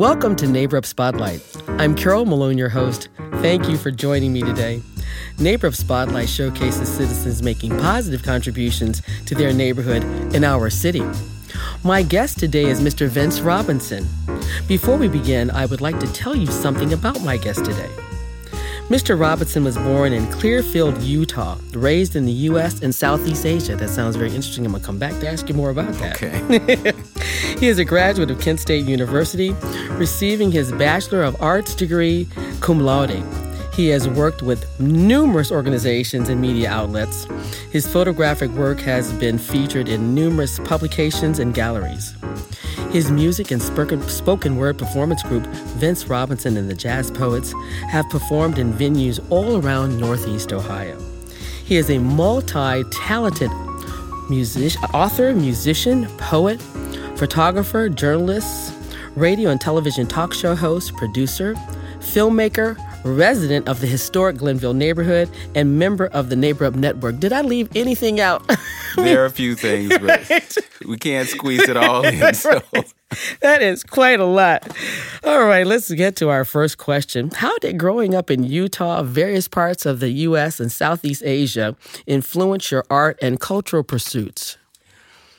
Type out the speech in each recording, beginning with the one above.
Welcome to Neighbor Up Spotlight. I'm Carol Malone, your host. Thank you for joining me today. Neighbor Up Spotlight showcases citizens making positive contributions to their neighborhood in our city. My guest today is Mr. Vince Robinson. Before we begin, I would like to tell you something about my guest today. Mr. Robinson was born in Clearfield, Utah, raised in the U.S. and Southeast Asia. That sounds very interesting. I'm going to come back to ask you more about that. Okay. he is a graduate of Kent State University, receiving his Bachelor of Arts degree cum laude. He has worked with numerous organizations and media outlets. His photographic work has been featured in numerous publications and galleries. His music and spoken word performance group, Vince Robinson and the Jazz Poets, have performed in venues all around Northeast Ohio. He is a multi talented musician, author, musician, poet, photographer, journalist, radio and television talk show host, producer, filmmaker, resident of the historic Glenville neighborhood, and member of the Neighbor Up Network. Did I leave anything out? there are a few things, but we can't squeeze it all in. So. That is quite a lot. All right, let's get to our first question. How did growing up in Utah, various parts of the U.S., and Southeast Asia influence your art and cultural pursuits?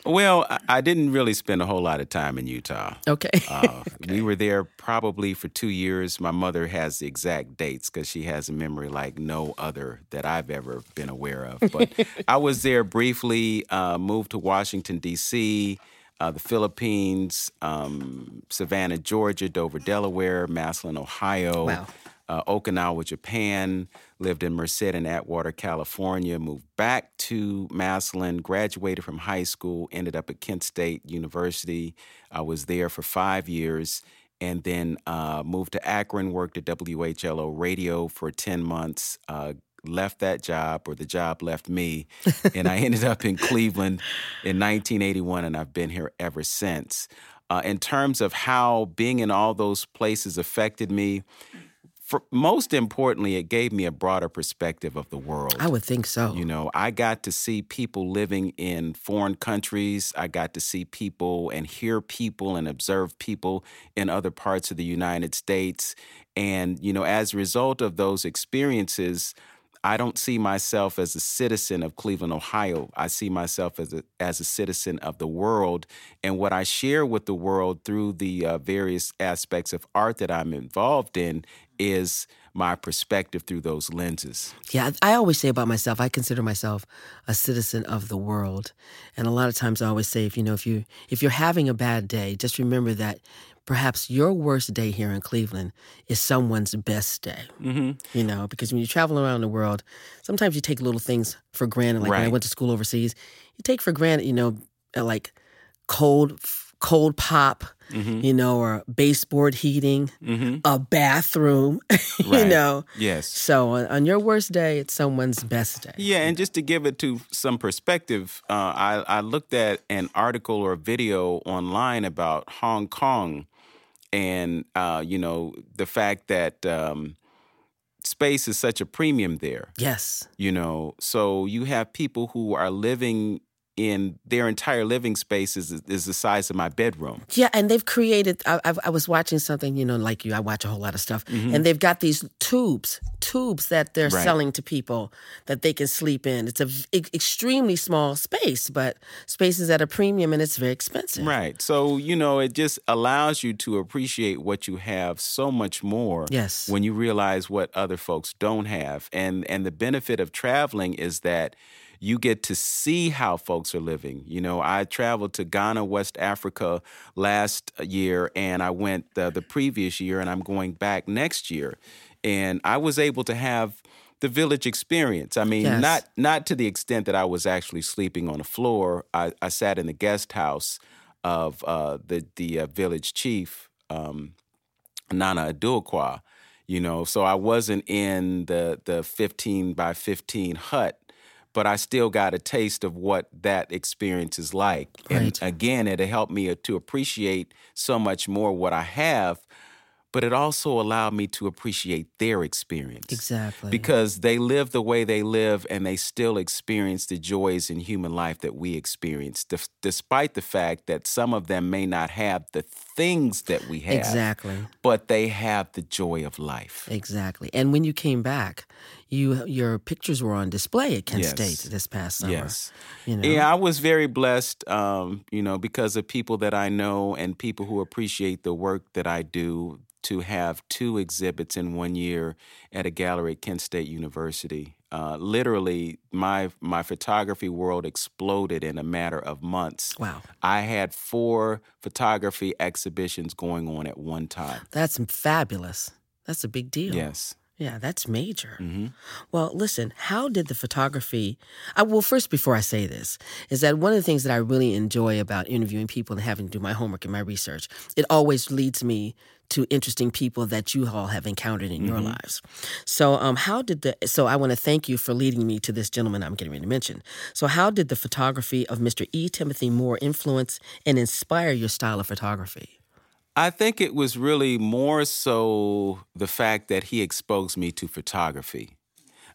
Well, I didn't really spend a whole lot of time in Utah. Okay. uh, okay. We were there probably for two years. My mother has the exact dates because she has a memory like no other that I've ever been aware of. But I was there briefly, uh, moved to Washington, D.C., uh, the Philippines, um, Savannah, Georgia, Dover, Delaware, Massillon, Ohio. Wow uh, Okinawa, Japan, lived in Merced and Atwater, California, moved back to Massillon, graduated from high school, ended up at Kent State University. I was there for five years and then uh, moved to Akron, worked at WHLO Radio for 10 months. Uh, left that job, or the job left me, and I ended up in Cleveland in 1981, and I've been here ever since. Uh, in terms of how being in all those places affected me, for, most importantly, it gave me a broader perspective of the world. I would think so. You know, I got to see people living in foreign countries. I got to see people and hear people and observe people in other parts of the United States. And, you know, as a result of those experiences, I don't see myself as a citizen of Cleveland, Ohio. I see myself as a as a citizen of the world, and what I share with the world through the uh, various aspects of art that I'm involved in is my perspective through those lenses. Yeah, I always say about myself, I consider myself a citizen of the world. And a lot of times I always say if you know if you if you're having a bad day, just remember that perhaps your worst day here in Cleveland is someone's best day. Mm-hmm. You know, because when you travel around the world, sometimes you take little things for granted. Like right. when I went to school overseas, you take for granted, you know, like cold cold pop, mm-hmm. you know, or baseboard heating, mm-hmm. a bathroom, you right. know. Yes. So on, on, your worst day, it's someone's best day. Yeah, and just to give it to some perspective, uh, I, I looked at an article or video online about Hong Kong, and uh, you know the fact that. Um, space is such a premium there. Yes. You know, so you have people who are living in their entire living space is, is the size of my bedroom. Yeah, and they've created. I, I, was watching something, you know, like you. I watch a whole lot of stuff, mm-hmm. and they've got these tubes, tubes that they're right. selling to people that they can sleep in. It's a v- extremely small space, but space is at a premium and it's very expensive. Right. So you know, it just allows you to appreciate what you have so much more. Yes. When you realize what other folks don't have, and and the benefit of traveling is that you get to see how folks are living. You know, I traveled to Ghana, West Africa last year, and I went the, the previous year, and I'm going back next year. And I was able to have the village experience. I mean, yes. not not to the extent that I was actually sleeping on the floor. I, I sat in the guest house of uh, the the uh, village chief, um, Nana Aduakwa. You know, so I wasn't in the the fifteen by fifteen hut but I still got a taste of what that experience is like. Right. And again, it helped me to appreciate so much more what I have. but it also allowed me to appreciate their experience. Exactly. Because they live the way they live and they still experience the joys in human life that we experience, d- despite the fact that some of them may not have the things that we have. Exactly. But they have the joy of life. Exactly. And when you came back, you your pictures were on display at Kent Yes. State this past summer. Yes. You know? Yeah, I was very blessed, um, you know, because of people that I know and people who appreciate the work that I do to have two exhibits in one year at a gallery at Kent State University. Uh, literally, my my photography world exploded in a matter of months. Wow. I had four photography exhibitions going on at one time. That's fabulous. That's a big deal. Yes. Yeah, that's major. hmm Well, listen, how did the photography? I, well, first, before I say this, is that one of the things that I really enjoy about interviewing people and having to do my homework and my research, it always leads me to interesting people that you all have encountered in your lives. So, um, how did the? So, I want to thank you for leading me to this gentleman I'm getting ready to mention. So, how did the photography of Mr. E. Timothy Moore influence and inspire your style of photography? I think it was really more so the fact that he exposed me to photography.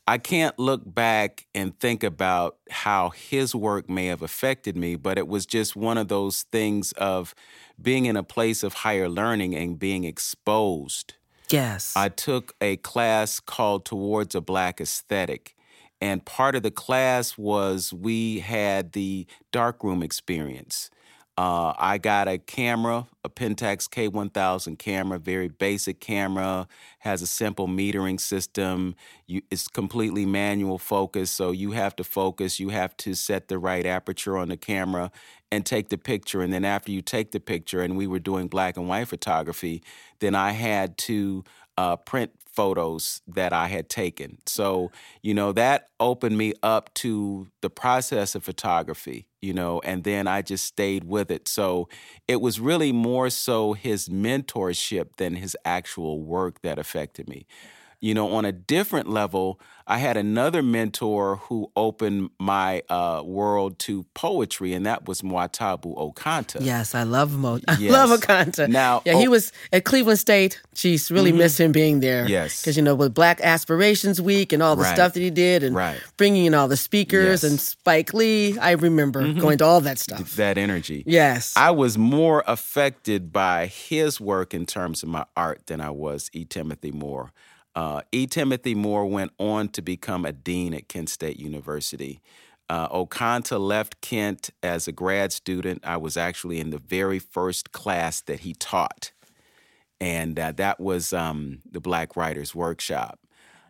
I can't look back and think about how his work may have affected me, but it was just one of those things of being in a place of higher learning and being exposed. Yes. I took a class called Towards a Black Aesthetic. And part of the class was we had the darkroom experience. Uh, I got a camera, a Pentax K1000 camera, very basic camera, has a simple metering system. You, it's completely manual focus, so you have to focus. You have to set the right aperture on the camera and take the picture. And then after you take the picture, and we were doing black and white photography, then I had to uh, print photos that I had taken. So, you know, that opened me up to the process of photography, you know, and then I just stayed with it. So it was really more so his mentorship than his actual work that affected me. You know, on a different level, I had another mentor who opened my uh, world to poetry, and that was Mwatabu Okantah. Yes, I love Mo. I Yes. love Okantah. Now, yeah, he oh- was at Cleveland State. Jeez, really miss him being there. Mm-hmm. Yes. because you know with Black Aspirations Week and all the Right. stuff that he did, and Right. bringing in all the speakers Yes. Mm-hmm. and Spike Lee. I remember going to all that stuff. That energy. Yes. I was more affected by his work in terms of my art than I was E. Timothy Moore. Uh, e. Timothy Moore went on to become a dean at Kent State University. Uh, Okantah left Kent as a grad student. I was actually in the very first class that he taught, and uh, that was um, the Black Writers Workshop.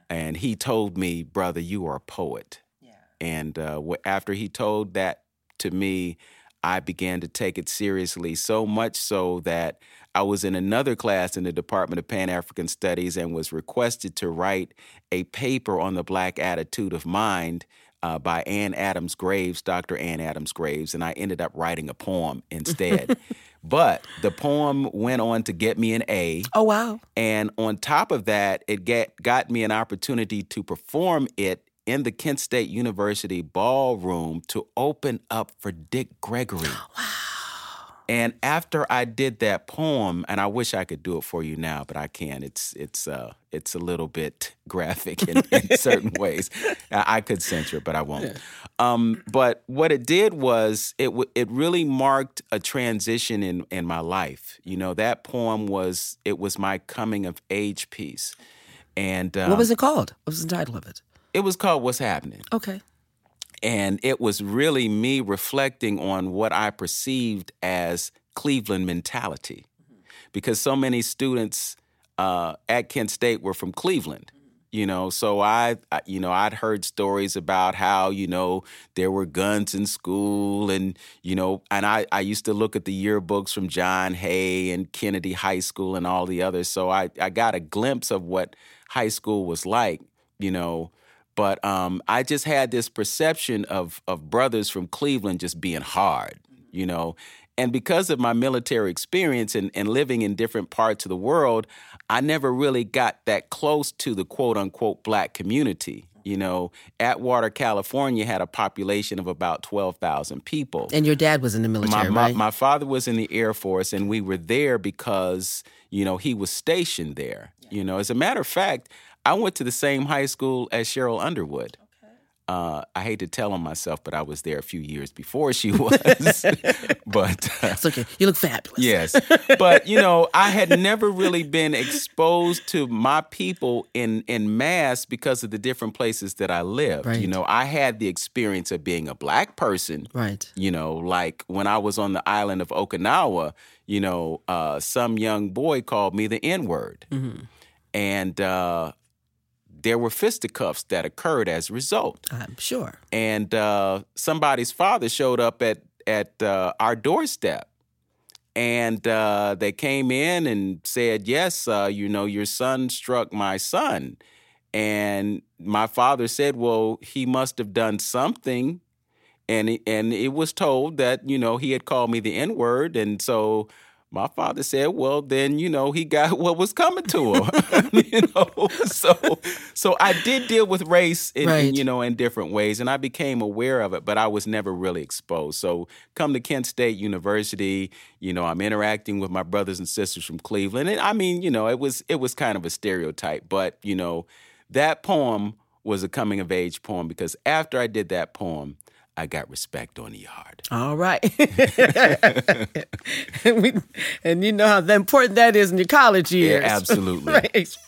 And he told me, "Brother, you are a poet." Yeah. And uh, after he told that to me, I began to take it seriously, so much so that I was in another class in the Department of Pan African Studies and was requested to write a paper on the Black attitude of mind uh, by Ann Adams Graves, Dr. Ann Adams Graves, and I ended up writing a poem instead. but the poem went on to get me an A. oh wow. And on top of that, it get, got me an opportunity to perform it in the Kent State University ballroom to open up for Dick Gregory. Wow. And after I did that poem, and I wish I could do it for you now, but I can't. It's it's uh it's a little bit graphic in, in certain ways. I could censor it, but I won't. Um, but what it did was it w- it really marked a transition in in my life. You know, that poem was it was my coming of age piece, and um, What was it called? What was the title of it? it was called "What's Happening." Okay. And it was really me reflecting on what I perceived as Cleveland mentality. Because so many students uh, at Kent State were from Cleveland. You know, so I, I, you know, I'd heard stories about how, you know, there were guns in school and, you know, and I, I used to look at the yearbooks from John Hay and Kennedy High School and all the others. So I, I got a glimpse of what high school was like, you know, but um, I just had this perception of of brothers from Cleveland just being hard, you know. And because of my military experience and, and living in different parts of the world, I never really got that close to the quote unquote black community. You know, Atwater, California had a population of about 12,000 people. And your dad was in the military, my, right? My, my father was in the Air Force, and we were there because, you know, he was stationed there. You know, as a matter of fact, I went to the same high school as Sheryl Underwood. Uh, I hate to tell on myself, but I was there a few years before she was. but uh, it's okay. You look fabulous. yes, but you know, I had never really been exposed to my people in in mass because of the different places that I lived. Right. You know, I had the experience of being a black person. Right. You know, like when I was on the island of Okinawa. You know, uh, some young boy called me the N word, Mm-hmm. and uh, there were fisticuffs that occurred as a result. I'm sure. And uh, somebody's father showed up at at uh, our doorstep, and uh, they came in and said, "Yes, uh, you know, your son struck my son." And my father said, "Well, he must have done something." And it, and it was told that you know he had called me the N word, and so my father said, "Well, then you know he got what was coming to him." you know, so so I did deal with race, in, in, you know, in different ways, and I became aware of it, but I was never really exposed. So come to Kent State University, you know, I'm interacting with my brothers and sisters from Cleveland, and I mean, you know, it was it was kind of a stereotype, but you know, that poem was a coming of age poem because after I did that poem. I got respect on the yard. All right. and, we, and you know how important that is in your college years. absolutely. right.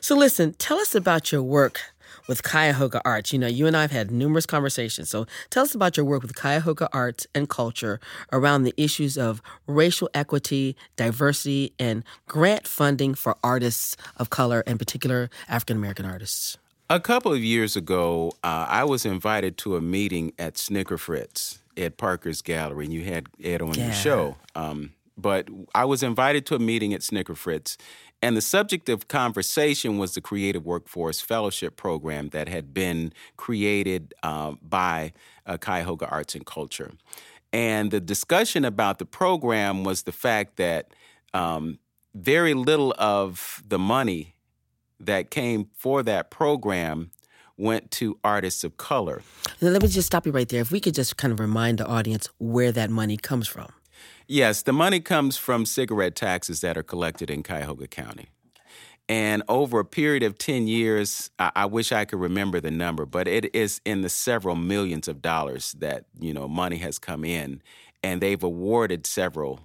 So listen, tell us about your work with Cuyahoga Arts. You know, you and I have had numerous conversations. So tell us about your work with Cuyahoga Arts and Culture around the issues of racial equity, diversity, and grant funding for artists of color, in particular African American artists. A couple of years ago, uh, I was invited to a meeting at Snicker Fritz at Parker's Gallery, and you had Ed on Yeah. your show. Um, but I was invited to a meeting at Snicker Fritz, and the subject of conversation was the Creative Workforce Fellowship Program that had been created uh, by uh, Cuyahoga Arts and Culture. And the discussion about the program was the fact that um, very little of the money that came for that program went to artists of color. Now, let me just stop you right there. If we could just kind of remind the audience where that money comes from. Yes, the money comes from cigarette taxes that are collected in Cuyahoga County. And over a period of 10 years, I, I wish I could remember the number, but it is in the several millions of dollars that, you know, money has come in. And they've awarded several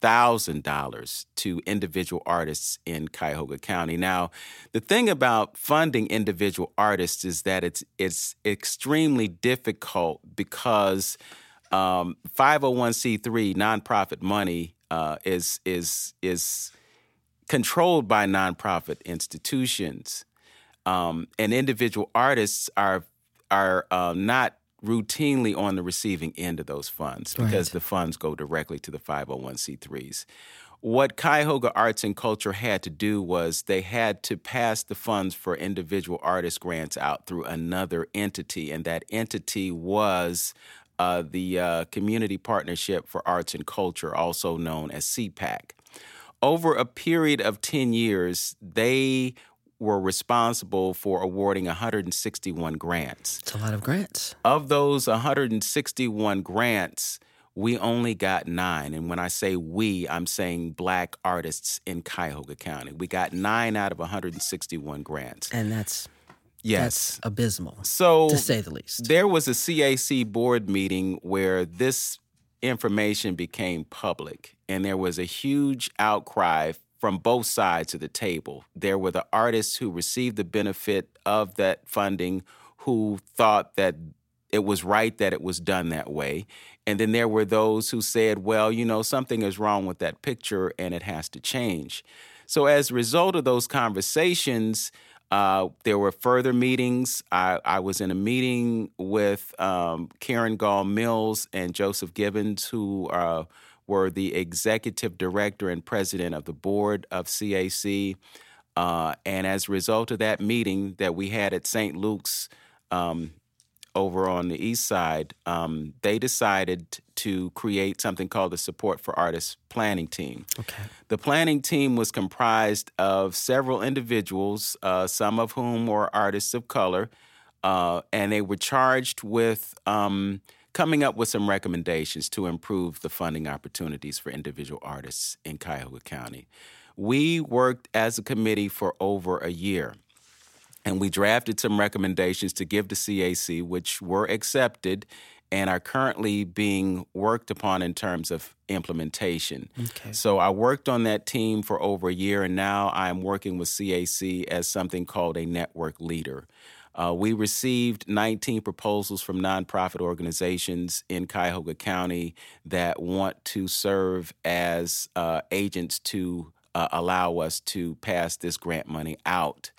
thousand dollars to individual artists in Cuyahoga County. Now, the thing about funding individual artists is that it's it's extremely difficult because um, 501c3 nonprofit money uh, is is is controlled by nonprofit institutions, um, and individual artists are are uh, not routinely on the receiving end of those funds because Right. the funds go directly to the 501c3s. What Cuyahoga Arts and Culture had to do was they had to pass the funds for individual artist grants out through another entity, and that entity was uh, the uh, Community Partnership for Arts and Culture, also known as CPAC. Over a period of 10 years, they were responsible for awarding 161 grants. It's a lot of grants. Of those 161 grants, we only got nine. And when I say we, I'm saying black artists in Cuyahoga County. We got nine out of 161 grants. And that's Yes. that's abysmal, So to say the least. there was a CAC board meeting where this information became public, and there was a huge outcry from both sides of the table. There were the artists who received the benefit of that funding who thought that it was right that it was done that way. And then there were those who said, well, you know, something is wrong with that picture and it has to change. So, as a result of those conversations, uh, there were further meetings. I, I was in a meeting with um, Karen Gahl-Mills and Joseph Gibbons, who uh, were the executive director and president of the board of CAC. Uh, and as a result of that meeting that we had at St. Luke's um, over on the east side, um, they decided to create something called the Support for Artists Planning Team. Okay. The planning team was comprised of several individuals, uh, some of whom were artists of color, uh, and they were charged with um, coming up with some recommendations to improve the funding opportunities for individual artists in Cuyahoga County. We worked as a committee for over a year. And we drafted some recommendations to give to CAC, which were accepted and are currently being worked upon in terms of implementation. Okay. So I worked on that team for over a year, and now I'm working with CAC as something called a network leader. Uh, we received 19 proposals from nonprofit organizations in Cuyahoga County that want to serve as uh, agents to uh, allow us to pass this grant money out.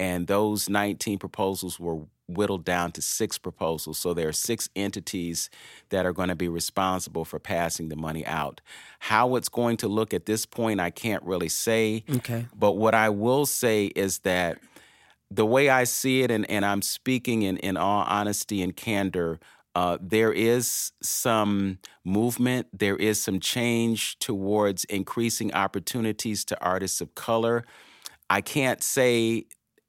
And those 19 proposals were whittled down to six proposals. So there are six entities that are going to be responsible for passing the money out. How it's going to look at this point, I can't really say. Okay. But what I will say is that the way I see it, and, and I'm speaking in, in all honesty and candor, uh, there is some movement, there is some change towards increasing opportunities to artists of color. I can't say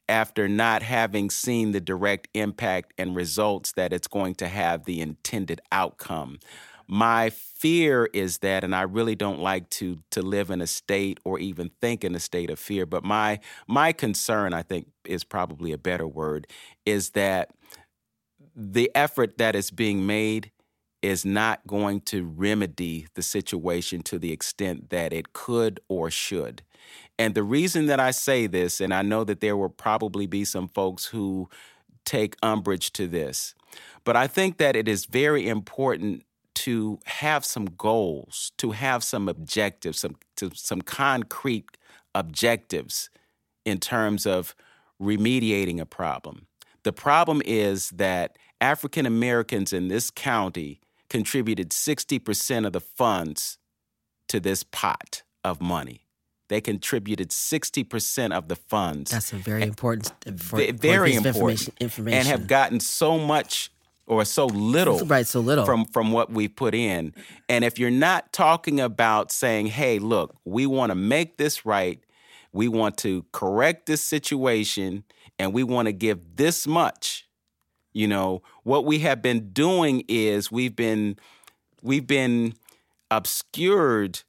after not having seen the direct impact and results that it's going to have the intended outcome. My fear is that, and I really don't like to to live in a state or even think in a state of fear, but my my concern, I think, is probably a better word, is that the effort that is being made is not going to remedy the situation to the extent that it could or should. And the reason that I say this, and I know that there will probably be some folks who take umbrage to this, but I think that it is very important to have some goals, to have some objectives, some to, some concrete objectives in terms of remediating a problem. The problem is that African Americans in this county contributed 60% of the funds to this pot of money. They contributed 60% of the funds. That's a very important, for, very important information, information, and have gotten so much or so little, right? So little from from what we put in. And if you're not talking about saying, "Hey, look, we want to make this right. We want to correct this situation, and we want to give this much," you know, what we have been doing is we've been we've been obscured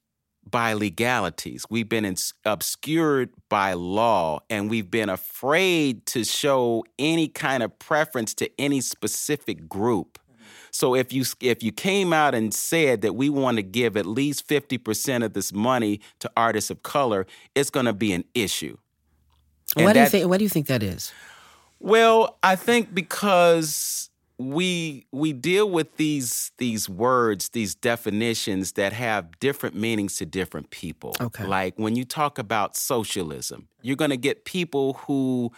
by legalities. We've been obscured by law, and we've been afraid to show any kind of preference to any specific group. So if you if you came out and said that we want to give at least 50% of this money to artists of color, it's going to be an issue. What do you think what do you think that is? Well, I think because we we deal with these these words, these definitions that have different meanings to different people. Okay. Like when you talk about socialism, you're going to get people who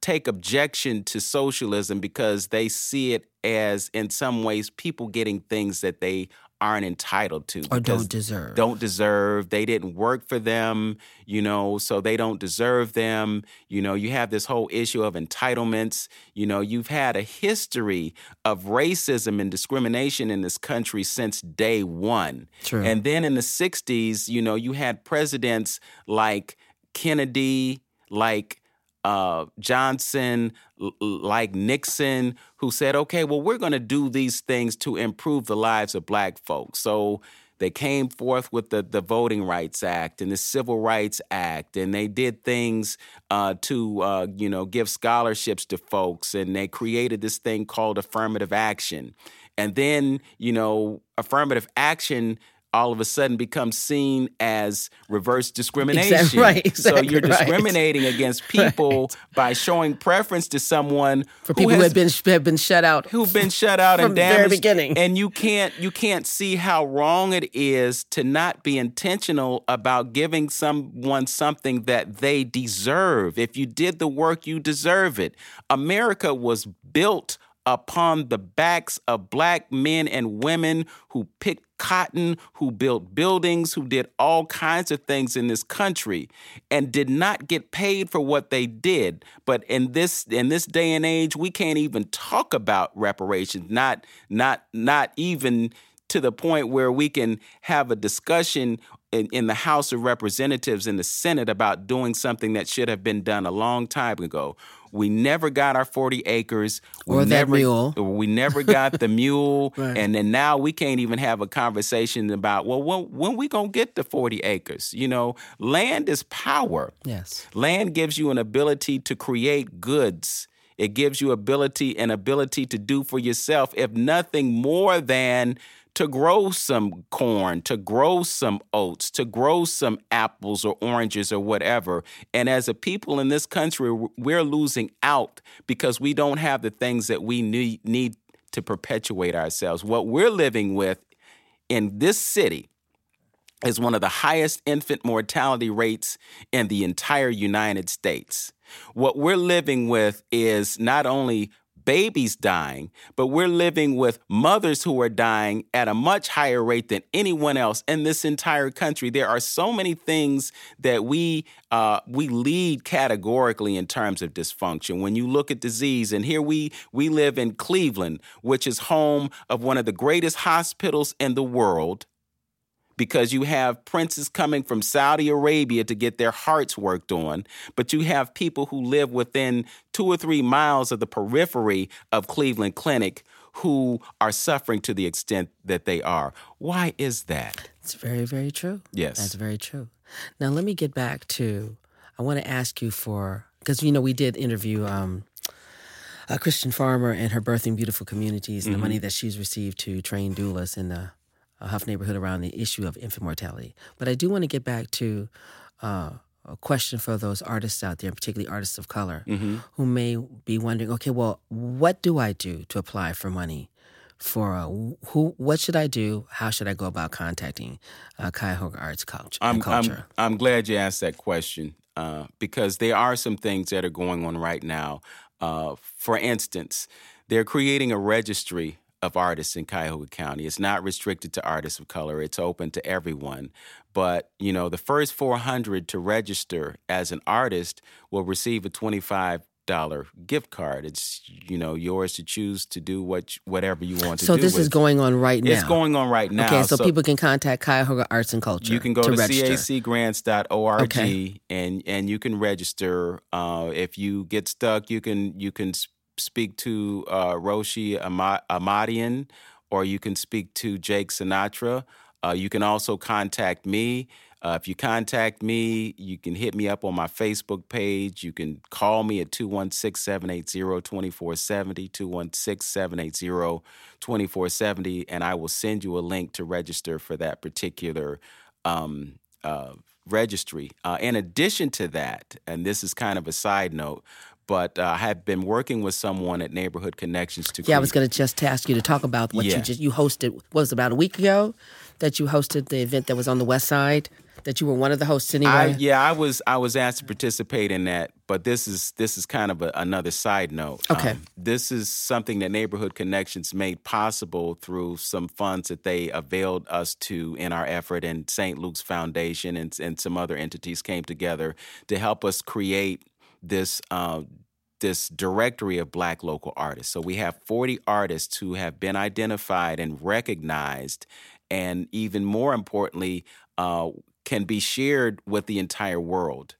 take objection to socialism because they see it as in some ways people getting things that they aren't entitled to or don't deserve. Don't deserve. They didn't work for them, you know, so they don't deserve them. You know, you have this whole issue of entitlements. You know, you've had a history of racism and discrimination in this country since day one. True. And then in the 60s, you know, you had presidents like Kennedy, like uh, Johnson, like Nixon, who said, okay, well, we're going to do these things to improve the lives of black folks. So they came forth with the, the Voting Rights Act and the Civil Rights Act, and they did things uh, to, uh, you know, give scholarships to folks, and they created this thing called affirmative action. And then, you know, affirmative action all of a sudden becomes seen as reverse discrimination. Exactly, right, exactly so you're discriminating right. against people right. by showing preference to someone for people who, has, who have been have been shut out, who've been shut out from and damaged. The very beginning. And you can't you can't see how wrong it is to not be intentional about giving someone something that they deserve. If you did the work, you deserve it. America was built upon the backs of black men and women who picked cotton, who built buildings, who did all kinds of things in this country and did not get paid for what they did. But in this in this day and age, we can't even talk about reparations, not not not even to the point where we can have a discussion in, in, the House of Representatives in the Senate about doing something that should have been done a long time ago. We never got our 40 acres. We Or that never, mule. We never got the mule. Right. And then now we can't even have a conversation about, well, when, when we going to get the 40 acres? You know, land is power. Yes. Land gives you an ability to create goods. It gives you ability and ability to do for yourself, if nothing more than to grow some corn, to grow some oats, to grow some apples or oranges or whatever. And as a people in this country, we're losing out because we don't have the things that we need, need to perpetuate ourselves. What we're living with in this city is one of the highest infant mortality rates in the entire United States. What we're living with is not only babies dying, but we're living with mothers who are dying at a much higher rate than anyone else in this entire country. There are so many things that we uh, we lead categorically in terms of dysfunction. When you look at disease, and here we we live in Cleveland, which is home of one of the greatest hospitals in the world because you have princes coming from Saudi Arabia to get their hearts worked on, but you have people who live within two or three miles of the periphery of Cleveland Clinic who are suffering to the extent that they are. Why is that? It's very, very true. Yes. That's very true. Now, let me get back to, I want to ask you for, because, you know, we did interview um, a Christin Farmer and her birthing beautiful communities and the money that she's received to train doulas in the uh, Hough neighborhood around the issue of infant mortality. But I do want to get back to uh, a question for those artists out there, particularly artists of color, who may be wondering, okay, well, what do I do to apply for money? For uh, who? What should I do? How should I go about contacting uh, Cuyahoga Arts Culture? I'm. I'm, I'm glad you asked that question uh, because there are some things that are going on right now. Uh, for instance, they're creating a registry of artists in Cuyahoga County. It's not restricted to artists of color, it's open to everyone. But, you know, the first 400 to register as an artist will receive a 25 dollar gift card. It's you know yours to choose to do what whatever you want to so do. this is with. going on right now. It's going on right now. Okay, so, people can contact Cuyahoga Arts and Culture. You can go to, register. cacgrants.org Okay. and and you can register. Uh, if you get stuck, you can you can speak to uh, Roshi Ama- Ahmadian or you can speak to Jake Sinatra. Uh, you can also contact me. Uh, if you contact me, you can hit me up on my Facebook page. You can call me at 216 780 2470, 216 780 2470, and I will send you a link to register for that particular um, uh, registry. Uh, in addition to that, and this is kind of a side note, but uh, I have been working with someone at Neighborhood Connections to Yeah, I was going to just ask you to talk about what you just you hosted. What was it, about a week ago that you hosted the event that was on the West Side? That you were one of the hosts anyway. I, yeah, I was I was asked to participate in that, but this is this is kind of a, another side note. Um, Okay. this is something that Neighborhood Connections made possible through some funds that they availed us to in our effort, and St. Luke's Foundation and and some other entities came together to help us create this. Uh, this directory of black local artists. So we have 40 artists who have been identified and recognized, and even more importantly, uh, can be shared with the entire world.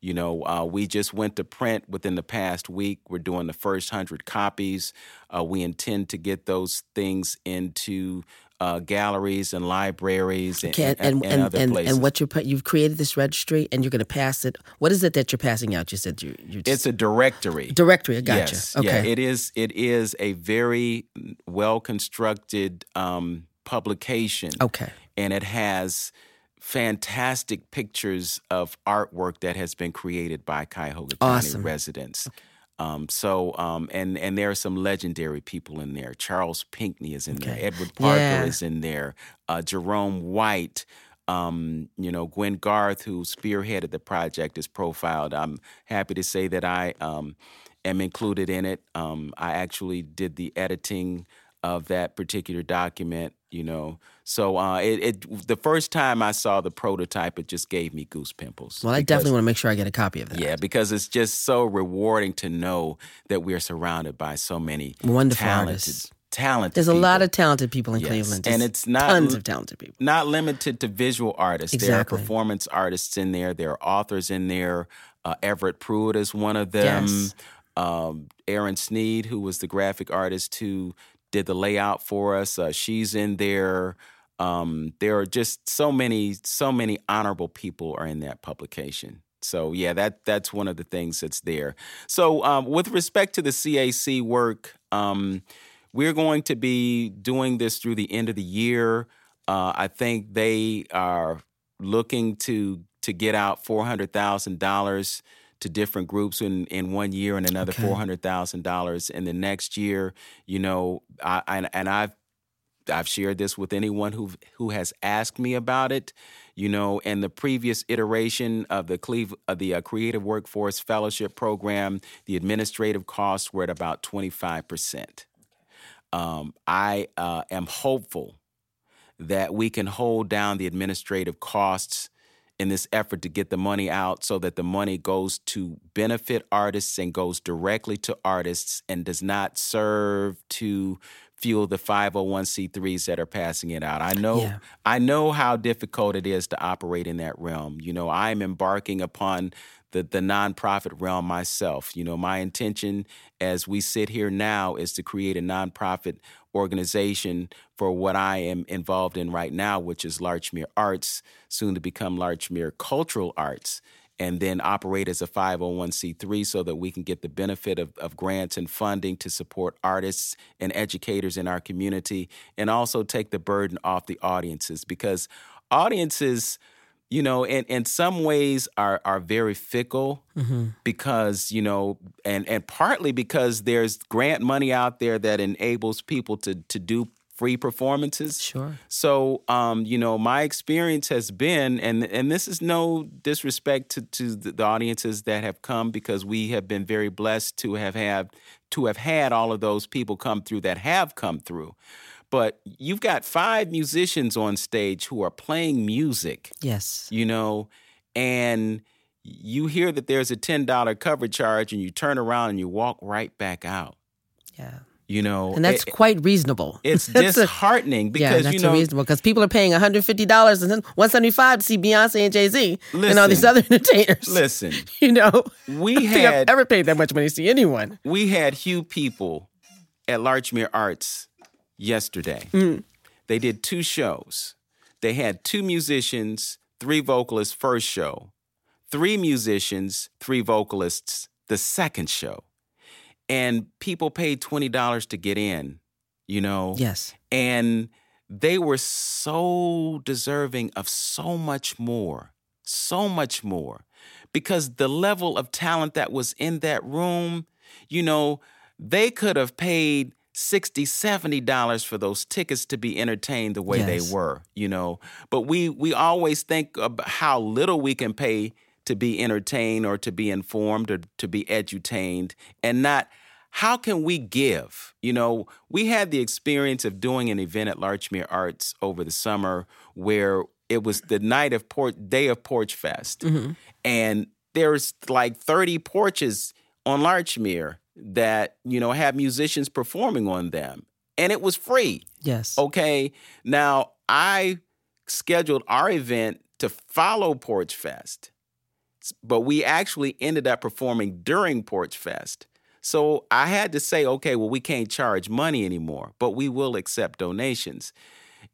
You know, uh, we just went to print within the past week. We're doing the first hundred copies. Uh, we intend to get those things into uh, galleries and libraries and, Okay, and, and and other and, places. and what you're put- you've created this registry and you're going to pass it. What is it that you're passing out? You said you you it's a directory. directory. I gotcha. Yes, okay. yeah, it is. It is a very well constructed um, publication. okay. and it has fantastic pictures of artwork that has been created by Cuyahoga County Awesome. residents. Um, so, um, and and there are some legendary people in there. Charles Pinckney is in there. Edward Parker Yeah. is in there. Uh, Jerome White. Um, you know, Gwen Garth, who spearheaded the project, is profiled. I'm happy to say that I um, am included in it. Um, I actually did the editing of that particular document. You know, so uh, it, it the first time I saw the prototype, it just gave me goose pimples. Well, I because- definitely want to make sure I get a copy of that. yeah, because it's just so rewarding to know that we're surrounded by so many Wonderful talented, artists. talented. There's a lot of talented people in Yes, Cleveland, and it's not tons of talented people. not limited to visual artists. There are Exactly. performance artists in there. There are authors in there. Uh, Everett Pruitt is one of them. Yes. um, Erin Sneed, who was the graphic artist who did the layout for us. Uh, she's in there. Um, there are just so many, so many honorable people are in that publication. So yeah, that that's one of the things that's there. So um, with respect to the CAC work, um, we're going to be doing this through the end of the year. Uh, I think they are looking to to get out four hundred thousand dollars to different groups in, in one year and another okay. four hundred thousand dollars in the next year. You know, I, I, and I've I've shared this with anyone who who has asked me about it. You know, in the previous iteration of the Cleve, of the uh, Creative Workforce Fellowship Program, the administrative costs were at about twenty five percent. Um, I uh, am hopeful that we can hold down the administrative costs in this effort to get the money out so that the money goes to benefit artists and goes directly to artists and does not serve to fuel the 501c3s that are passing it out. I know yeah. I know how difficult it is to operate in that realm. You know, I'm embarking upon the the nonprofit realm myself. You know, my intention as we sit here now is to create a nonprofit organization for what I am involved in right now, which is Larchmere Arts, soon to become Larchmere Cultural Arts, and then operate as a 501c3 so that we can get the benefit of, of grants and funding to support artists and educators in our community, and also take the burden off the audiences because audiences you know, in, in some ways are are very fickle mm-hmm. because, you know, and and partly because there's grant money out there that enables people to to do free performances. Sure. So, um, you know, my experience has been, and and this is no disrespect to to the audiences that have come because we have been very blessed to have had to have had all of those people come through that have come through but you've got five musicians on stage who are playing music. Yes. You know, and you hear that there's a $10 cover charge and you turn around and you walk right back out. Yeah. You know, and that's it, quite reasonable. It's disheartening because yeah, that's you know reasonable because people are paying one hundred fifty dollars and one seventy five to see Beyonce and Jay Z and all these other entertainers. Listen, you know, we had I've ever paid that much money to see anyone. We had Hugh people at Larchmere Arts yesterday. Mm. They did two shows. They had two musicians, three vocalists first show, three musicians, three vocalists the second show. And people paid $20 to get in, you know? Yes. And they were so deserving of so much more, so much more. Because the level of talent that was in that room, you know, they could have paid 60 70 dollars for those tickets to be entertained the way yes. they were you know but we we always think about how little we can pay to be entertained or to be informed or to be edutained and not how can we give? You know we had the experience of doing an event at larchmere arts over the summer where it was the night of port day of porch fest. Mm-hmm. and there's like 30 porches on larchmere that you know have musicians performing on them and it was free. Yes. Okay? Now i scheduled our event to follow porch fest but we actually ended up performing during porch fest. So i had to say okay well we can't charge money anymore but we will accept donations.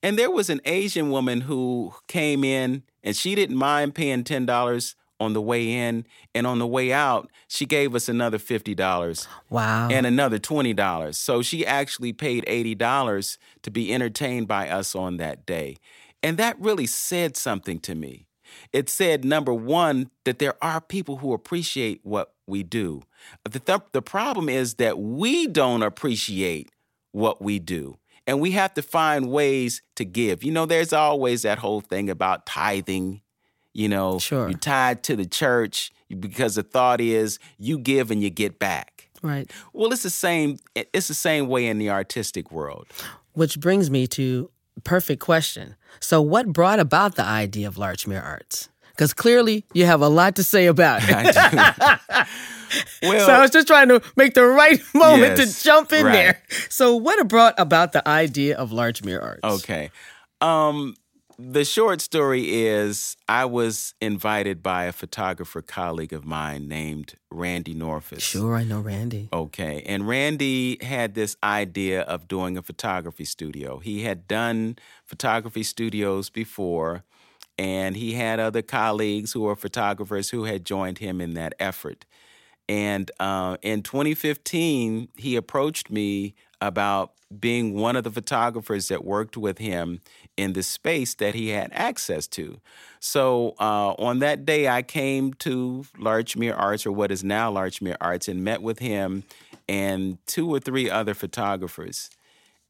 And there was an asian woman who came in and she didn't mind paying $10 on the way in and on the way out she gave us another $50 wow. and another $20 so she actually paid $80 to be entertained by us on that day. And that really said something to me it said number one that there are people who appreciate what we do the, th- the problem is that we don't appreciate what we do and we have to find ways to give you know there's always that whole thing about tithing you know, sure. you're tied to the church because the thought is you give and you get back. Right. Well, it's the same. It's the same way in the artistic world. Which brings me to perfect question. So, what brought about the idea of Larchmere Arts? Because clearly you have a lot to say about it. well, so I was just trying to make the right moment yes, to jump in right. there. So, what brought about the idea of Larchmere Arts? Okay. Um, the short story is I was invited by a photographer colleague of mine named Randy Norfus. Sure, I know Randy. Okay. And Randy had this idea of doing a photography studio. He had done photography studios before, and he had other colleagues who were photographers who had joined him in that effort. And uh, in 2015, he approached me about being one of the photographers that worked with him in the space that he had access to. So uh, on that day, I came to Larchmere Arts, or what is now Larchmere Arts, and met with him and two or three other photographers.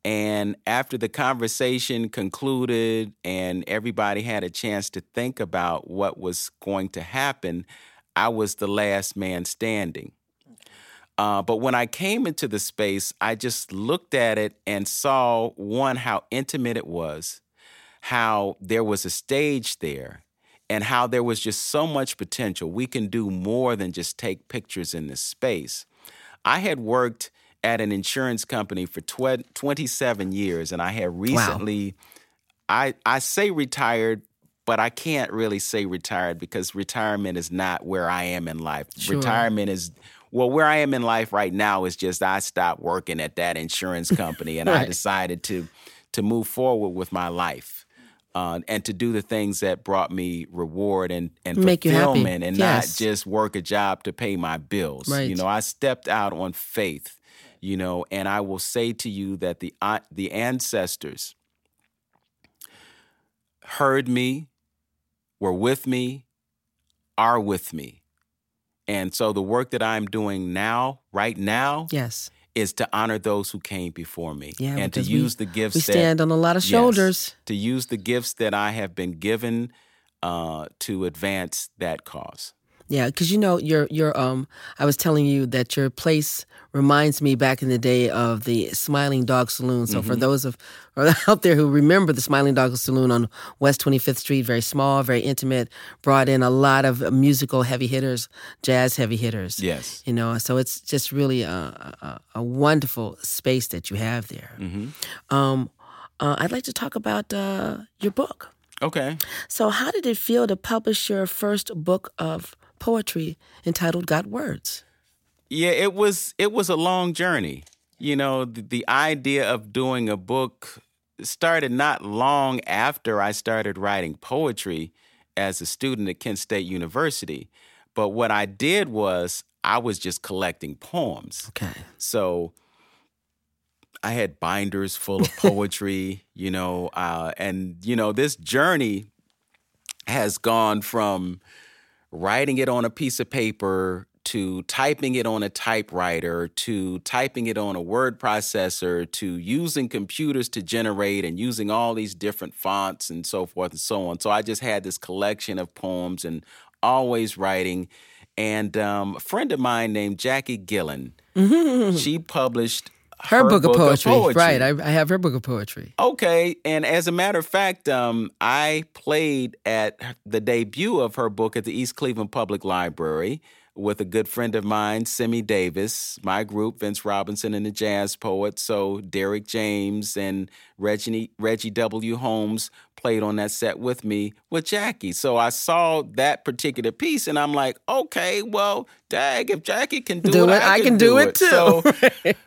And after the conversation concluded and everybody had a chance to think about what was going to happen, I was the last man standing. Uh, but when I came into the space, I just looked at it and saw one, how intimate it was, how there was a stage there, and how there was just so much potential. We can do more than just take pictures in this space. I had worked at an insurance company for tw- 27 years, and I had recently, wow. I, I say retired, but I can't really say retired because retirement is not where I am in life. Sure. Retirement is well, where I am in life right now is just I stopped working at that insurance company and right. I decided to to move forward with my life. Uh, and to do the things that brought me reward and, and Make fulfillment and yes. not just work a job to pay my bills. Right. You know, I stepped out on faith, you know, and I will say to you that the uh, the ancestors heard me, were with me, are with me. And so the work that I'm doing now, right now, yes, is to honor those who came before me. Yeah, and to use we, the gifts we stand that, on a lot of shoulders. Yes, to use the gifts that I have been given uh, to advance that cause. Yeah, because you know, your your um, I was telling you that your place reminds me back in the day of the Smiling Dog Saloon. So mm-hmm. for those of out there who remember the Smiling Dog Saloon on West Twenty Fifth Street, very small, very intimate, brought in a lot of musical heavy hitters, jazz heavy hitters. Yes, you know, so it's just really a, a, a wonderful space that you have there. Mm-hmm. Um, uh, I'd like to talk about uh, your book. Okay. So, how did it feel to publish your first book of poetry entitled Got Words. Yeah, it was it was a long journey. You know, the, the idea of doing a book started not long after I started writing poetry as a student at Kent State University. But what I did was I was just collecting poems. Okay. So I had binders full of poetry, you know, uh, and you know this journey has gone from writing it on a piece of paper to typing it on a typewriter to typing it on a word processor to using computers to generate and using all these different fonts and so forth and so on. So I just had this collection of poems and always writing. And um, a friend of mine named Jackie Gillen, she published her, her book, book, of, poetry. of poetry. Right. I, I, have her book of poetry. Okay. And as a matter of fact, um, I played at the debut of her book at the East Cleveland Public Library with a good friend of mine, Simi Davis, my group, Vince Robinson and the Jazz Poets. So Derek James and Reggie, Reggie W. Holmes played on that set with me with Jackie. So I saw that particular piece and I'm like, okay, well, dag, if Jackie can do, do it, it, I, I can, can do, it. it too. So,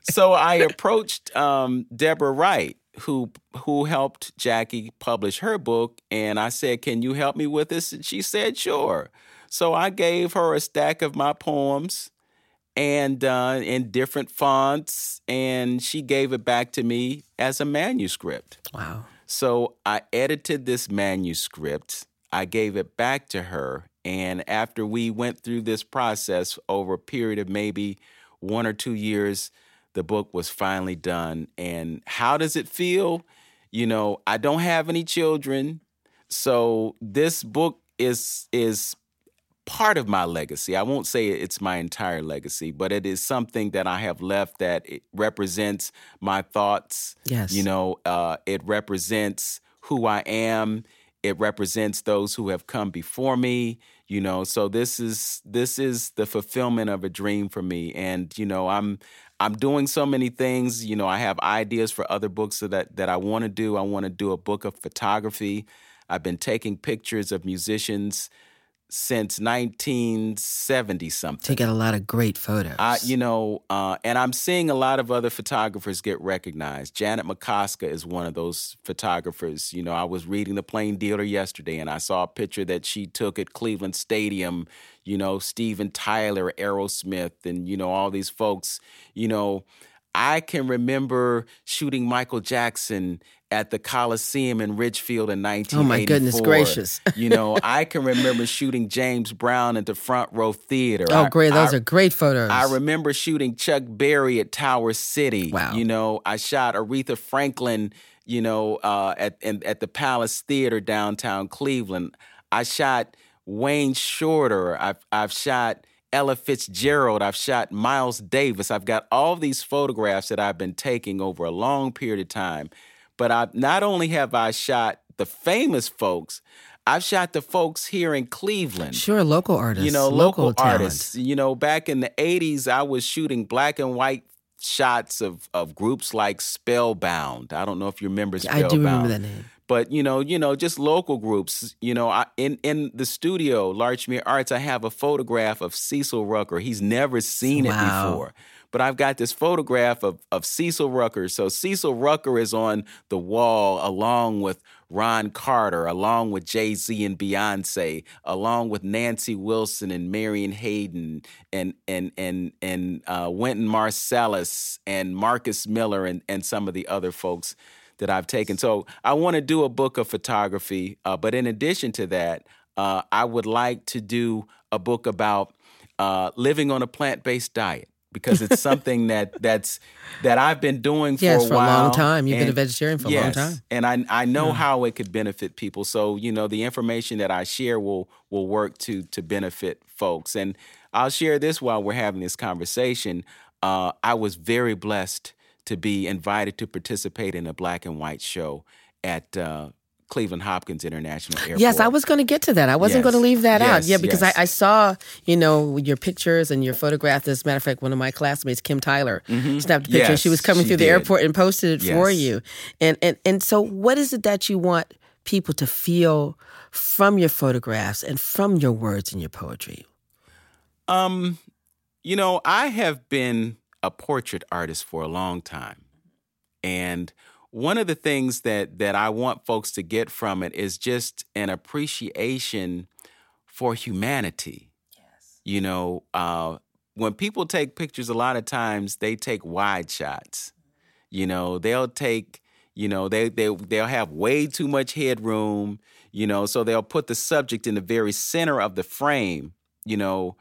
so I approached um, Deborah Wright who who helped Jackie publish her book and I said, "Can you help me with this?" And she said, "Sure." So I gave her a stack of my poems and uh, in different fonts, and she gave it back to me as a manuscript. Wow. So I edited this manuscript, I gave it back to her, and after we went through this process over a period of maybe one or two years, the book was finally done. And how does it feel? You know, I don't have any children, so this book is is part of my legacy. I won't say it's my entire legacy, but it is something that I have left that represents my thoughts. Yes. You know, uh, it represents who I am. It represents those who have come before me. You know, so this is this is the fulfillment of a dream for me. And you know, I'm I'm doing so many things. You know, I have ideas for other books that that I want to do. I want to do a book of photography. I've been taking pictures of musicians since 1970 something. Taking a lot of great photos. I, you know, uh, and I'm seeing a lot of other photographers get recognized. Janet Macoska is one of those photographers. You know, I was reading the Plain Dealer yesterday, and I saw a picture that she took at Cleveland Stadium. You know, Steven Tyler, Aerosmith, and you know all these folks. You know, I can remember shooting Michael Jackson at the Coliseum in Richfield in 1984. Oh my goodness gracious. you know, I can remember shooting James Brown at the Front Row Theater. Oh, great. Those I, are great photos. I remember shooting Chuck Berry at Tower City. Wow. You know, I shot Aretha Franklin, you know, uh, at, in, at the Palace Theater downtown Cleveland. I shot Wayne Shorter. I've, I've shot Ella Fitzgerald. I've shot Miles Davis. I've got all these photographs that I've been taking over a long period of time. But I not only have I shot the famous folks, I've shot the folks here in Cleveland. Sure, local artists. You know, local, local artists. You know, back in the 80s, I was shooting black and white shots of, of groups like Spellbound. I don't know if you remember Spellbound. I do remember that name but you know, you know, just local groups. You know, I, in in the studio, Larchmere Arts, I have a photograph of Cecil Rucker. He's never seen wow. it before. But I've got this photograph of, of Cecil Rucker. So Cecil Rucker is on the wall along with Ron Carter, along with Jay Z and Beyonce, along with Nancy Wilson and Marion Hayden and and and and uh, Wynton Marsalis and Marcus Miller and and some of the other folks that I've taken. So I want to do a book of photography, uh, but in addition to that, uh, I would like to do a book about uh, living on a plant based diet because it's something that that's that I've been doing for yes, a for a long time. You've and, been a vegetarian for yes, a long time, and I I know yeah. how it could benefit people. So you know the information that I share will will work to to benefit folks. And I'll share this while we're having this conversation. Uh, I was very blessed to be invited to participate in a black and white show at uh, Cleveland Hopkins International Airport. Yes, I was going to get to that. I wasn't yes. going to leave that yes, out. Yeah, because yes. I, I, saw, you know, your pictures and your photographs. As a matter of fact, one of my classmates, Kim Tyler, mm-hmm. snapped a picture. Yes, she was coming she through did. the airport and posted it for you. And, and and so, what is it that you want people to feel from your photographs and from your words and your poetry? Um, you know, I have been a portrait artist for a long time. And one of the things that that I want folks to get from it is just an appreciation for humanity. Yes. You know, uh, when people take pictures, a lot of times they take wide shots. You know, they'll take, you know, they they they'll have way too much headroom. You know, so they'll put the subject in the very center of the frame. You know,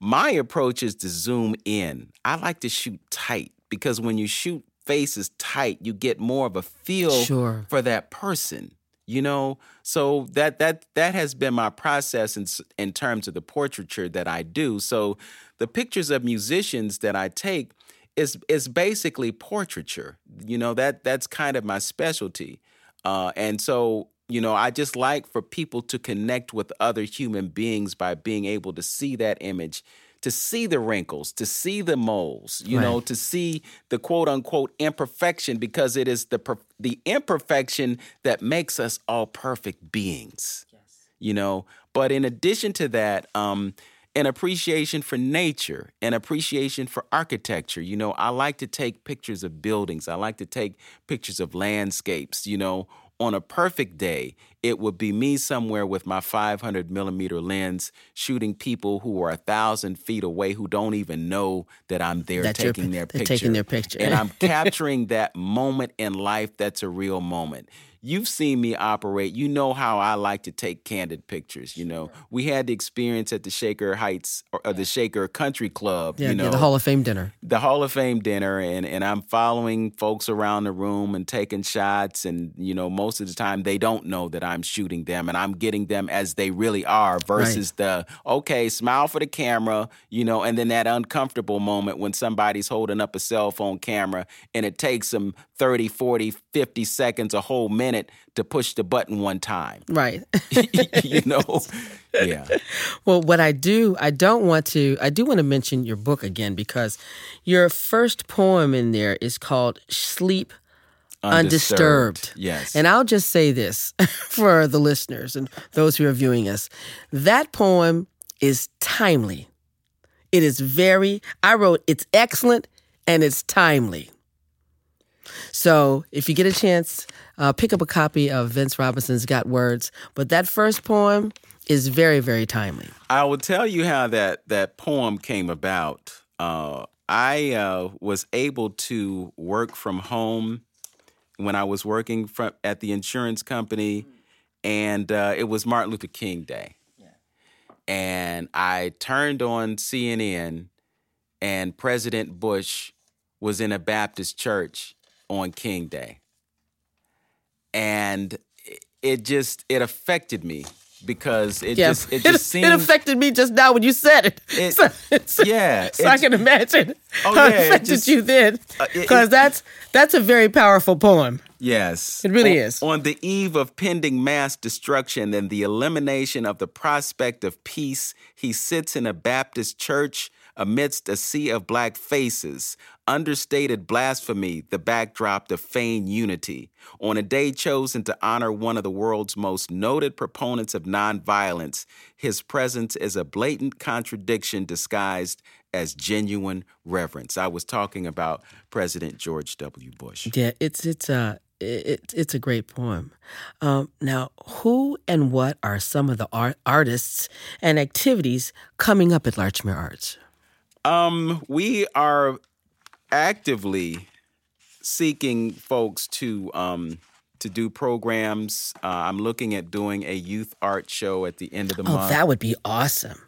my approach is to zoom in. I like to shoot tight because when you shoot faces tight, you get more of a feel sure. for that person. You know, so that that that has been my process in in terms of the portraiture that I do. So the pictures of musicians that I take is is basically portraiture. You know that that's kind of my specialty, uh, and so you know I just like for people to connect with other human beings by being able to see that image to see the wrinkles, to see the moles, you right. know, to see the quote unquote imperfection because it is the per- the imperfection that makes us all perfect beings. Yes. You know, but in addition to that, um an appreciation for nature, an appreciation for architecture. You know, I like to take pictures of buildings. I like to take pictures of landscapes, you know, on a perfect day, it would be me somewhere with my 500 millimeter lens shooting people who are a thousand feet away who don't even know that I'm there that taking their picture. Taking their picture. and I'm capturing that moment in life that's a real moment. You've seen me operate. You know how I like to take candid pictures. You know, we had the experience at the Shaker Heights or uh, the Shaker Country Club. Yeah, you know, yeah, the Hall of Fame dinner. The Hall of Fame dinner, and and I'm following folks around the room and taking shots, and you know, most of the time they don't know that I'm shooting them, and I'm getting them as they really are, versus right. the okay, smile for the camera, you know, and then that uncomfortable moment when somebody's holding up a cell phone camera and it takes them 30, 40, 50 seconds, a whole minute to push the button one time. Right. you know? Yeah. Well, what I do, I don't want to, I do want to mention your book again because your first poem in there is called Sleep undisturbed. Yes. And I'll just say this for the listeners and those who are viewing us. That poem is timely. It is very, I wrote, it's excellent and it's timely. So if you get a chance, uh, pick up a copy of Vince Robinson's Got Words. But that first poem is very, very timely. I will tell you how that, that poem came about. Uh, I uh, was able to work from home when I was working from, at the insurance company, and uh, it was Martin Luther King Day. And I turned on CNN, and President Bush was in a Baptist church on King Day. And it just it affected me because it Yeah, just it just seemed it affected me just now when you said it. It- so, so- yeah, so I can imagine Oh, how yeah, it it affected just- you then, uh, because it- that's that's a very powerful poem. Yes. It really On- is. On the eve of pending mass destruction and the elimination of the prospect of peace, he sits in a Baptist church amidst a sea of black faces, understated blasphemy, the backdrop to feigned unity. On a day chosen to honor one of the world's most noted proponents of nonviolence, his presence is a blatant contradiction disguised as genuine reverence. I was talking about President George W. Bush. Yeah, it's it's a it, it's a great poem. Um, now, who and what are some of the art, artists and activities coming up at Larchmere Arts? Um, we are actively seeking folks to um to do programs. Uh, I'm looking at doing a youth art show at the end of the Oh, month. that would be awesome.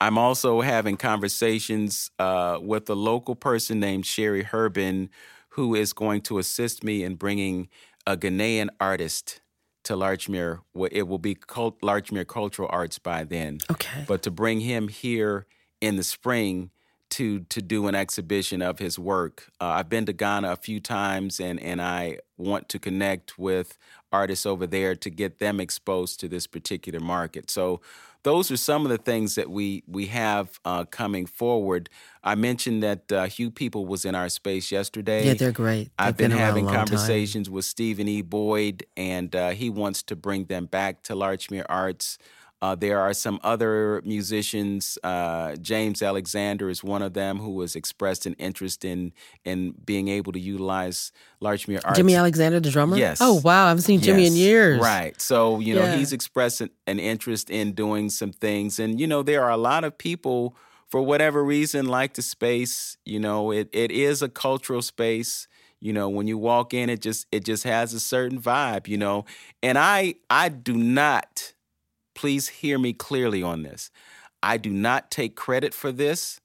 I'm also having conversations uh, with a local person named Sherry Herbin, who is going to assist me in bringing a Ghanaian artist to Larchmere. It will be cult- Larchmere Cultural Arts by then. Okay. But to bring him here in the spring to to do an exhibition of his work. Uh, I've been to Ghana a few times, and and I want to connect with artists over there to get them exposed to this particular market. So. Those are some of the things that we we have uh, coming forward. I mentioned that uh, Hugh People was in our space yesterday. Yeah, they're great. I've They've been, been having long time. conversations with Stephen E. Boyd, and uh, he wants to bring them back to Larchmere Arts. Uh, there are some other musicians. Uh, James Alexander is one of them who has expressed an interest in in being able to utilize Larchmere Arts. Jimmy Alexander, the drummer. Yes. Oh wow, I haven't seen Jimmy in years. Right. So, you know, Yeah. he's expressed an, an interest in doing some things. And, you know, there are a lot of people, for whatever reason, like the space. You know, it, it is a cultural space. You know, when you walk in, it just it just has a certain vibe, you know. And I I do not, please hear me clearly on this. I do not take credit for this.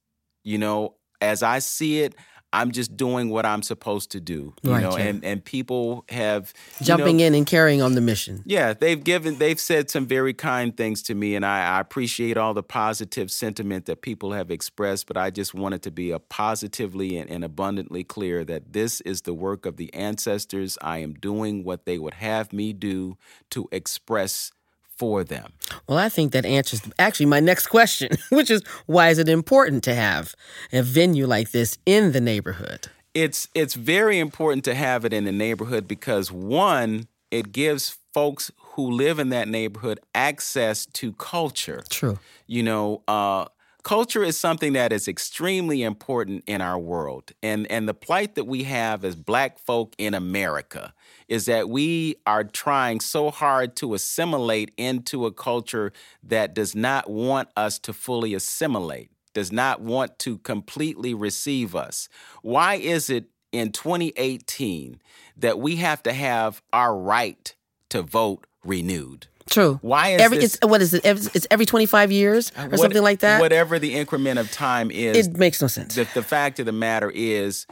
You know, as I see it, I'm just doing what I'm supposed to do. You Right, know, yeah. and, and people have Jumping know, in and carrying on the mission. yeah, they've given, they've said some very kind things to me, and I, I appreciate all the positive sentiment that people have expressed. But I just wanted to be a positively and, and abundantly clear that this is the work of the ancestors. I am doing what they would have me do to express for them. Well, I think that answers actually my next question, which is why is it important to have a venue like this in the neighborhood? It's it's very important to have it in the neighborhood because one, it gives folks who live in that neighborhood access to culture. True. you know uh culture is something that is extremely important in our world and and the plight that we have as black folk in america is that we are trying so hard to assimilate into a culture that does not want us to fully assimilate does not want to completely receive us. Why is it in 2018 that we have to have our right to vote renewed True. Why is every this- it's what is it? It's every twenty five years or What- something like that. Whatever the increment of time is, it makes no sense. the, the fact of the matter is,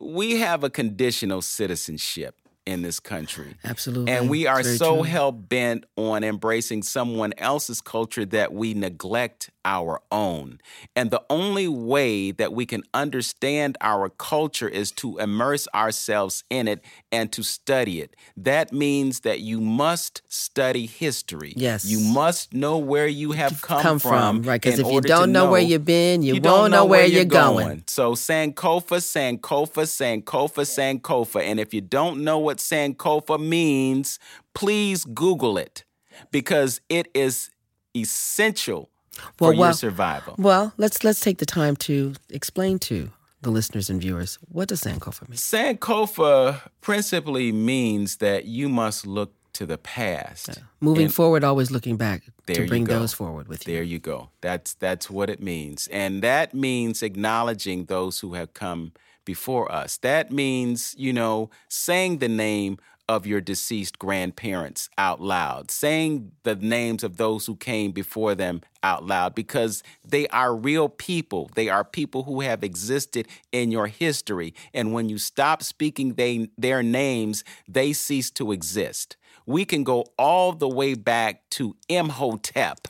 we have a conditional citizenship in this country. Absolutely. And we are so hell bent on embracing someone else's culture that we neglect our own. And the only way that we can understand our culture is to immerse ourselves in it and to study it. That means that you must study history. Yes. You must know where you have come, come from, right? Because if you don't know, where you've been, you, don't won't know where you're going. So Sankofa, Sankofa, Sankofa, Sankofa. And if you don't know what what Sankofa means, please Google it because it is essential for Well, your survival. Well, let's let's take the time to explain to the listeners and viewers what does Sankofa mean. Sankofa principally means that you must look to the past. Moving And- forward, always looking back to bring those forward with you. There you go. That's that's what it means. And that means acknowledging those who have come before us. That means, you know, saying the name of your deceased grandparents out loud, saying the names of those who came before them out loud because they are real people. They are people who have existed in your history. And when you stop speaking they, their names, they cease to exist. We can go all the way back to Imhotep.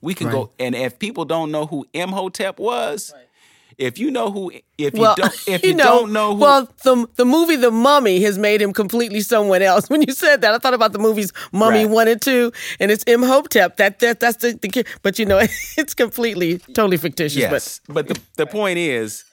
We can go, and if people don't know who Imhotep was, if you know who, if you don't, if you you, know, don't know who, well, the the movie The Mummy has made him completely someone else. When you said that, I thought about the movies Mummy Right. one and two, and it's Imhotep. That that that's the, the but you know it's completely totally fictitious. yes, but the the point is,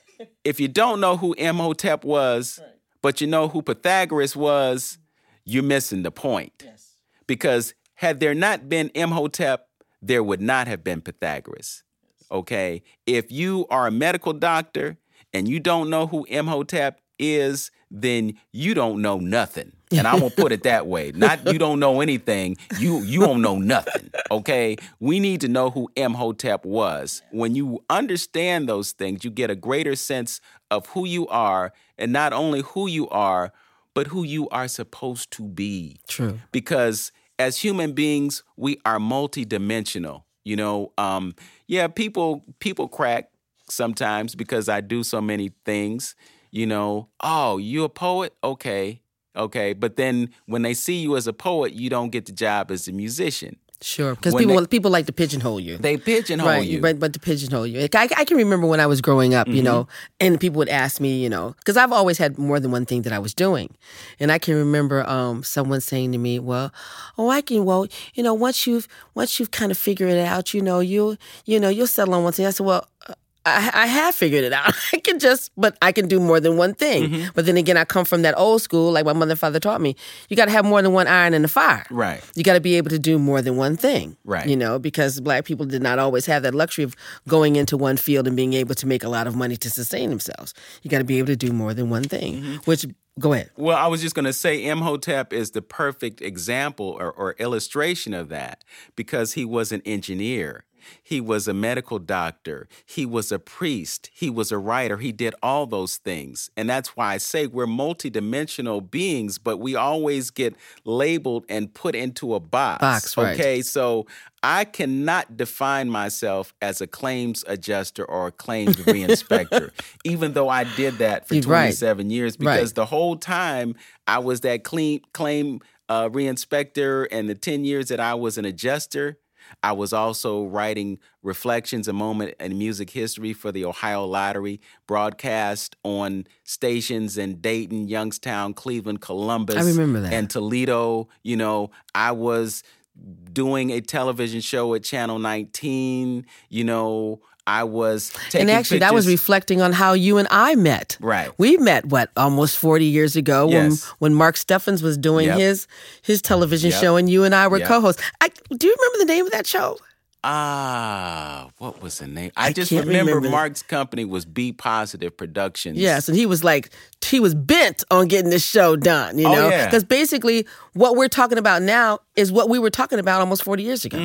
if you don't know who Imhotep was, but you know who Pythagoras was, you're missing the point. Yes. Because had there not been Imhotep, there would not have been Pythagoras. Okay? If you are a medical doctor and you don't know who Imhotep is, then you don't know nothing. And I'm gonna put it that way. Not you don't know anything, you you don't know nothing. Okay? We need to know who Imhotep was. When you understand those things, you get a greater sense of who you are, and not only who you are, but who you are supposed to be True. because as human beings we are multidimensional you know um yeah people people crack sometimes because i do so many things you know oh you a poet? Okay okay. But then when they see you as a poet you don't get the job as a musician Sure, because people they- people like to pigeonhole you. they pigeonhole right, you But, but to pigeonhole you. Like, I, I can remember when I was growing up, you know, Mm-hmm. and people would ask me, you know, because I've always had more than one thing that I was doing. And I can remember um, someone saying to me, well, oh, I can, well, you know, once you've, once you've kind of figured it out, you know, you'll, you know, you'll settle on one thing. I said, well, uh, I, I have figured it out. I can just, but I can do more than one thing. Mm-hmm. But then again, I come from that old school, like my mother and father taught me. You got to have more than one iron in the fire. Right. You got to be able to do more than one thing. Right. You know, because black people did not always have that luxury of going into one field and being able to make a lot of money to sustain themselves. You got to be able to do more than one thing. Mm-hmm. Which, go ahead. Well, I was just going to say Imhotep is the perfect example or, or illustration of that because he was an engineer. He was a medical doctor. He was a priest. He was a writer. He did all those things. And that's why I say we're multidimensional beings, but we always get labeled and put into a box. Box, right. Okay. So I cannot define myself as a claims adjuster or a claims reinspector, even though I did that for You're right. 27 years Right. because the whole time I was that clean claim uh, reinspector, and the 10 years that I was an adjuster, I was also writing reflections, a moment in music history for the Ohio Lottery, broadcast on stations in Dayton, Youngstown, Cleveland, Columbus, I remember that. and Toledo. You know, I was doing a television show at Channel 19. You know, I was taking and actually, that was reflecting on how you and I met. Right. We met what almost forty years ago Yes. when when Mark Steffens was doing Yep. his his television Yep. show, and you and I were Yep. co-hosts. I, do you remember the name of that show? Ah, what was the name? I, just remember, remember. Mark's company was Be Positive Productions. Yes, and he was like, he was bent on getting this show done, you Oh, know? yeah. Because basically, what we're talking about now is what we were talking about almost 40 years ago.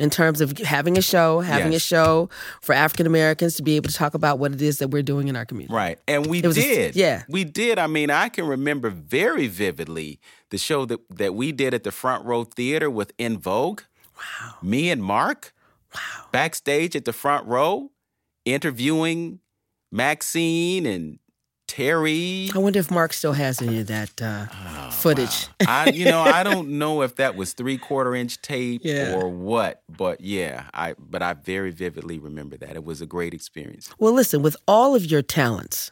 In terms of having a show, having a show for African Americans to be able to talk about what it is that we're doing in our community. Right. And we was a- did. yeah. We did. I mean, I can remember very vividly the show that, that we did at the Front Row Theater with En Vogue. Wow. Me and Mark. Wow. Backstage at the front row, interviewing Maxine and Terry. I wonder if Mark still has any of that uh, Oh, footage. I, you know, I don't know if that was three quarter inch tape Yeah. or what, but yeah, I but I very vividly remember that. It was a great experience. Well, listen, with all of your talents,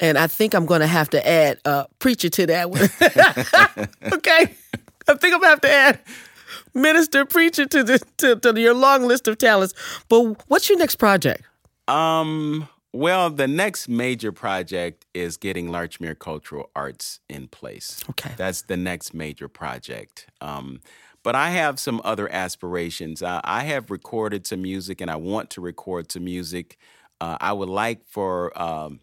and I think I'm going to have to add uh, preacher to that one. okay, I think I'm going to have to add minister preacher to the to, to your long list of talents. But what's your next project? Um, Well, the next major project is getting Larchmere Cultural Arts in place. Okay. That's the next major project. Um, but I have some other aspirations. Uh, I have recorded some music and I want to record some music. Uh, I would like for um,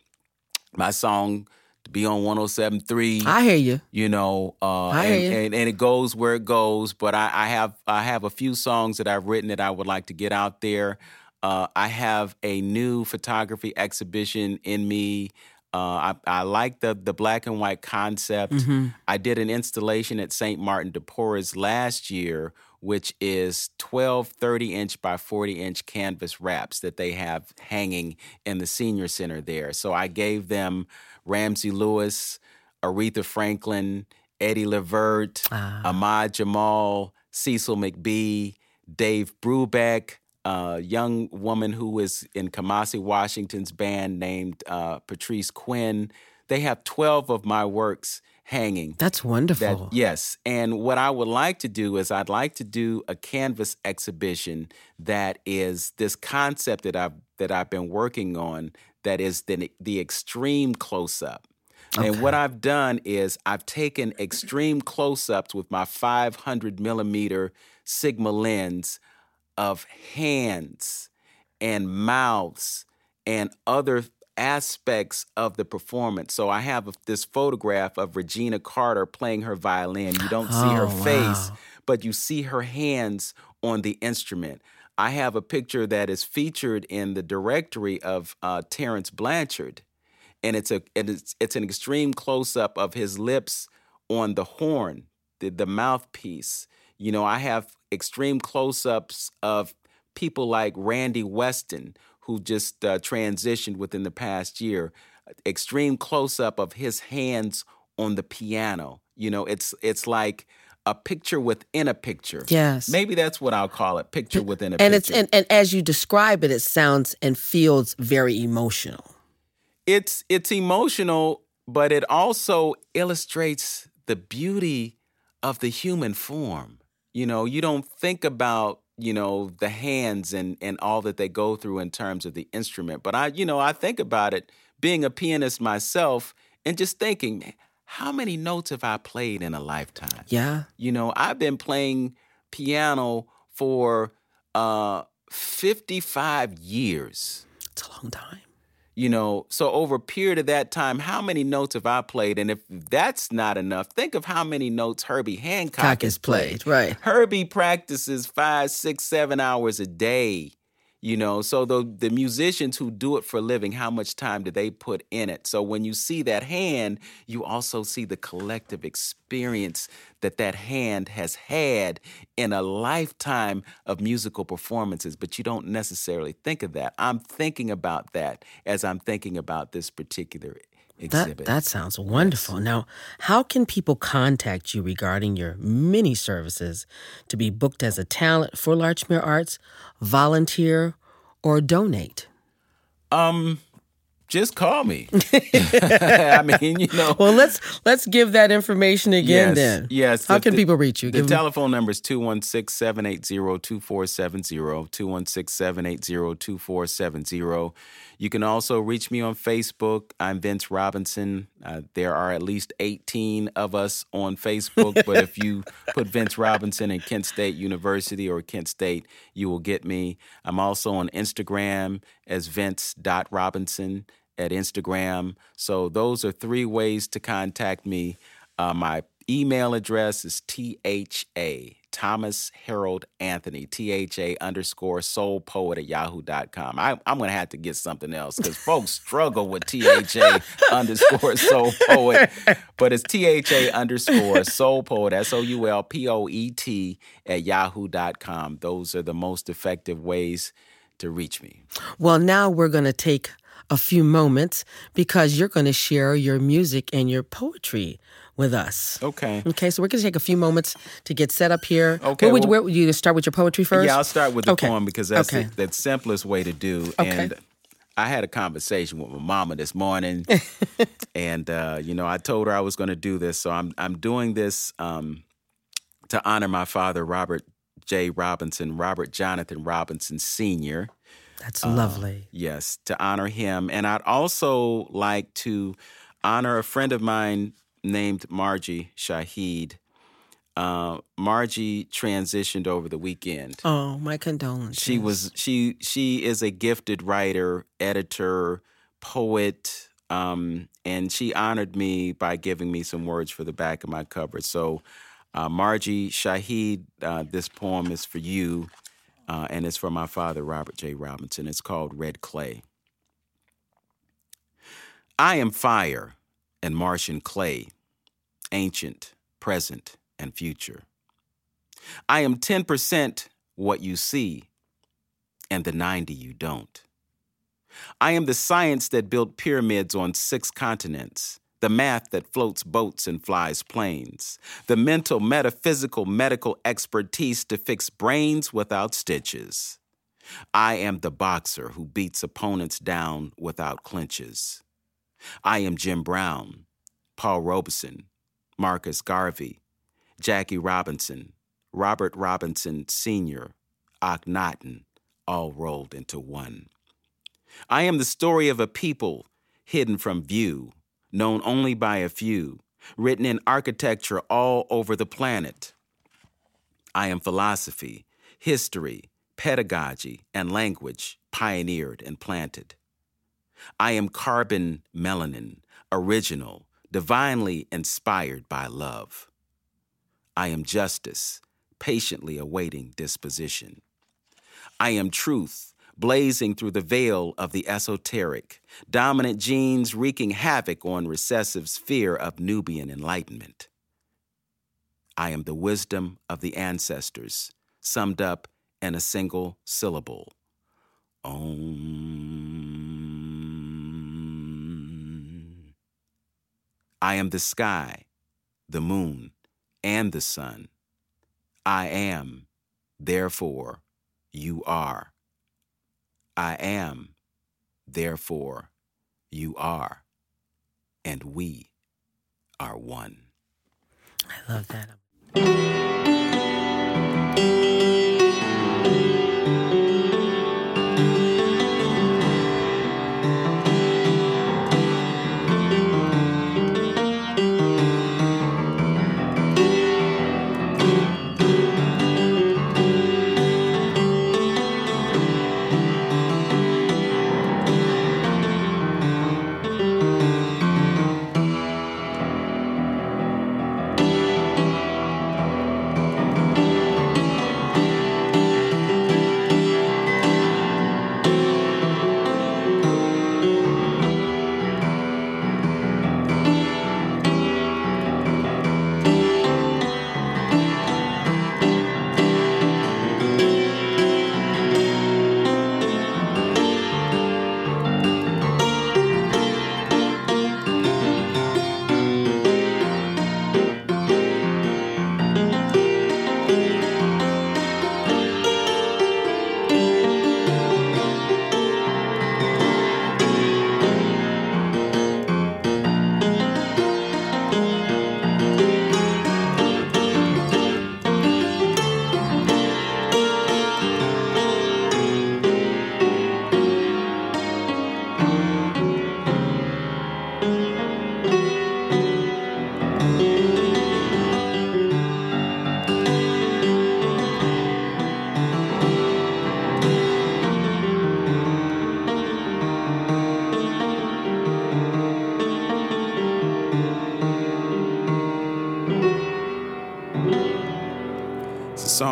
my song to be on 107.3. I hear you. You know, uh, I and, hear you. and, and it goes where it goes. But I, I have I have a few songs that I've written that I would like to get out there. Uh, I have a new photography exhibition in me. Uh, I, I like the the black and white concept. Mm-hmm. I did an installation at St. Martin de Porres last year, which is 12 30 inch by 40 inch canvas wraps that they have hanging in the senior center there. So I gave them Ramsey Lewis, Aretha Franklin, Eddie Levert, Ah. Ahmad Jamal, Cecil McBee, Dave Brubeck, a young woman who is in Kamasi Washington's band named uh, Patrice Quinn. They have 12 of my works hanging. That's wonderful. That, yes. And what I would like to do is I'd like to do a canvas exhibition that is this concept that I've that I've been working on that is the the extreme close up. And what I've done is I've taken extreme close ups with my 500 millimeter Sigma lens of hands and mouths and other aspects of the performance. So I have this photograph of Regina Carter playing her violin. You don't see her Oh, face, wow. but you see her hands on the instrument. I have a picture that is featured in the directory of uh, Terence Blanchard, and it's a and it's it's an extreme close up of his lips on the horn, the the mouthpiece. You know, I have extreme close ups of people like Randy Weston, who just uh, transitioned within the past year. Extreme close up of his hands on the piano. You know, it's it's like a picture within a picture. Yes. Maybe that's what I'll call it, picture within a and picture. it's and, and as you describe it, it sounds and feels very emotional. it's it's emotional, but it also illustrates the beauty of the human form. You know, you don't think about you know the hands and and all that they go through in terms of the instrument, but I you know I think about it being a pianist myself and just thinking, "Man, how many notes have I played in a lifetime? Yeah. You know, I've been playing piano for uh 55 years It's a long time. You know so over a period of that time how many notes have i played and if that's not enough think of how many notes herbie hancock Cock has is played, right. herbie practices five six seven hours a day you know? So the, the musicians who do it for a living how much time do they put in it? So when you see that hand you also see the collective experience that that hand has had in a lifetime of musical performances. But you don't necessarily think of that. I'm thinking about that as i'm thinking about this particular exhibit that sounds wonderful. Now, how can people contact you regarding your many services to be booked as a talent for Larchmere Arts, volunteer, or donate? um just call me i mean you know Well, let's let's give that information again yes, then. Yes. How the- can people reach you? The Give telephone number is 216 780 2470. 216 780 2470. You can also reach me on Facebook. I'm Vince Robinson. Uh, there are at least 18 of us on Facebook, but if you put Vince Robinson in Kent State University or Kent State, you will get me. I'm also on Instagram as Vince.Robinson at Instagram. So those are three ways to contact me. Uh, my email address is THA, Thomas Harold Anthony, THA underscore soul poet at yahoo.com. I, I'm going to have to get something else because folks struggle with THA underscore soul poet, but it's THA underscore soul poet, S O U L P O E T at yahoo.com. Those are the most effective ways to reach me. Well, now we're going to take a few moments because you're going to share your music and your poetry with us. Okay. Okay, so we're going to take a few moments to get set up here. Okay, Where would, well- where would you start with your poetry first? Yeah, I'll start with the Okay. poem because that's Okay. the, the simplest way to do. Okay. And I had a conversation with my mama this morning, and uh, you know, I told her I was going to do this, so I'm I'm doing this um, to honor my father, Robert J. Robinson, Robert Jonathan Robinson Sr. That's uh, lovely. Yes, to honor him. And I'd also like to honor a friend of mine named Margie Shaheed. Uh, Margie transitioned over the weekend. Oh, my condolences. She was she she is a gifted writer, editor, poet, um, and she honored me by giving me some words for the back of my cover. So, uh, Margie Shaheed, uh, this poem is for you, uh, and it's for my father, Robert J. Robinson. It's called Red Clay. I am fire and Martian clay, ancient, present, and future. I am 10% what you see, and the 90 you don't. I am the science that built pyramids on six continents, the math that floats boats and flies planes, the mental, metaphysical, medical expertise to fix brains without stitches. I am the boxer who beats opponents down without clinches. I am Jim Brown, Paul Robeson, Marcus Garvey, Jackie Robinson, Robert Robinson Sr., Akhenaten, all rolled into one. I am the story of a people hidden from view, known only by a few, written in architecture all over the planet. I am philosophy, history, pedagogy, and language pioneered and planted. I am carbon melanin, original, divinely inspired by love. I am justice, patiently awaiting disposition. I am truth, blazing through the veil of the esoteric, dominant genes wreaking havoc on recessive's fear of Nubian enlightenment. I am the wisdom of the ancestors, summed up in a single syllable. Om. I am the sky, the moon, and the sun. I am, therefore, you are. I am, therefore, you are, and we are one. I love that.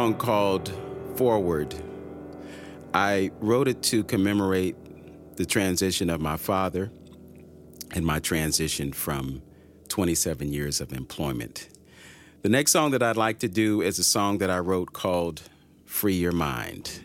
Song called Forward. I wrote it to commemorate the transition of my father and my transition from 27 years of employment. The next song that I'd like to do is a song that I wrote called Free Your Mind.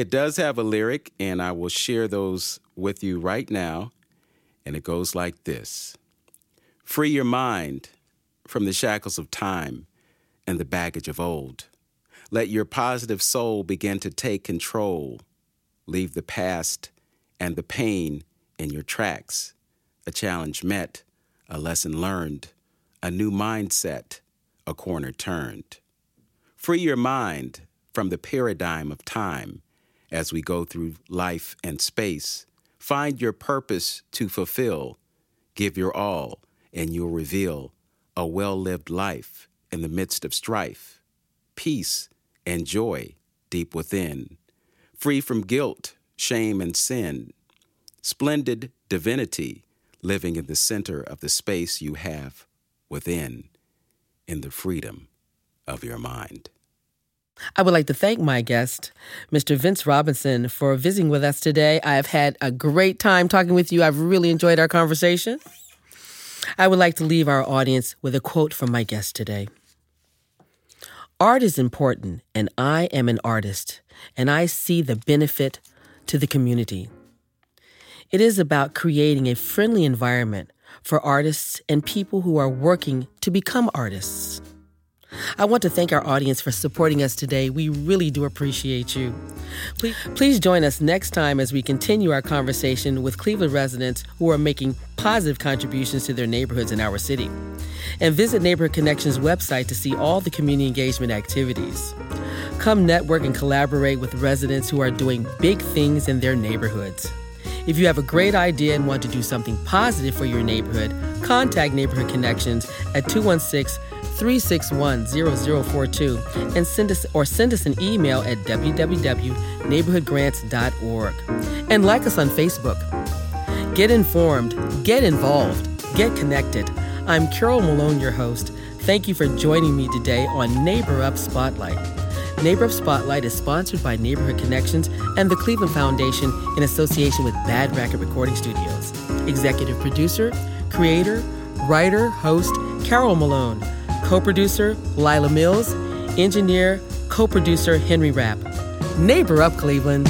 It does have a lyric, and I will share those with you right now. And it goes like this Free your mind from the shackles of time and the baggage of old. Let your positive soul begin to take control. Leave the past and the pain in your tracks. A challenge met, a lesson learned, a new mindset, a corner turned. Free your mind from the paradigm of time as we go through life and space. Find your purpose to fulfill. Give your all, and you'll reveal a well lived life in the midst of strife, peace and joy deep within, free from guilt, shame, and sin. Splendid divinity living in the center of the space you have within, in the freedom of your mind. I would like to thank my guest, Mr. Vince Robinson, for visiting with us today. I have had a great time talking with you. I've really enjoyed our conversation. I would like to leave our audience with a quote from my guest today. Art is important, and I am an artist, and I see the benefit to the community. It is about creating a friendly environment for artists and people who are working to become artists. I want to thank our audience for supporting us today. We really do appreciate you. Please, please join us next time as we continue our conversation with Cleveland residents who are making positive contributions to their neighborhoods in our city. And visit Neighborhood Connections website to see all the community engagement activities. Come network and collaborate with residents who are doing big things in their neighborhoods. If you have a great idea and want to do something positive for your neighborhood, contact Neighborhood Connections at 216 361 0042 and send us or send us an email at www.neighborhoodgrants.org. And like us on Facebook. Get informed, get involved, get connected. I'm Carol Malone, your host. Thank you for joining me today on Neighbor Up Spotlight. Neighbor Up Spotlight is sponsored by Neighborhood Connections and the Cleveland Foundation in association with Bad Racket Recording Studios. Executive producer, creator, writer, host, Carol Malone. Co producer, Lila Mills. Engineer, co producer, Henry Rapp. Neighbor Up Cleveland.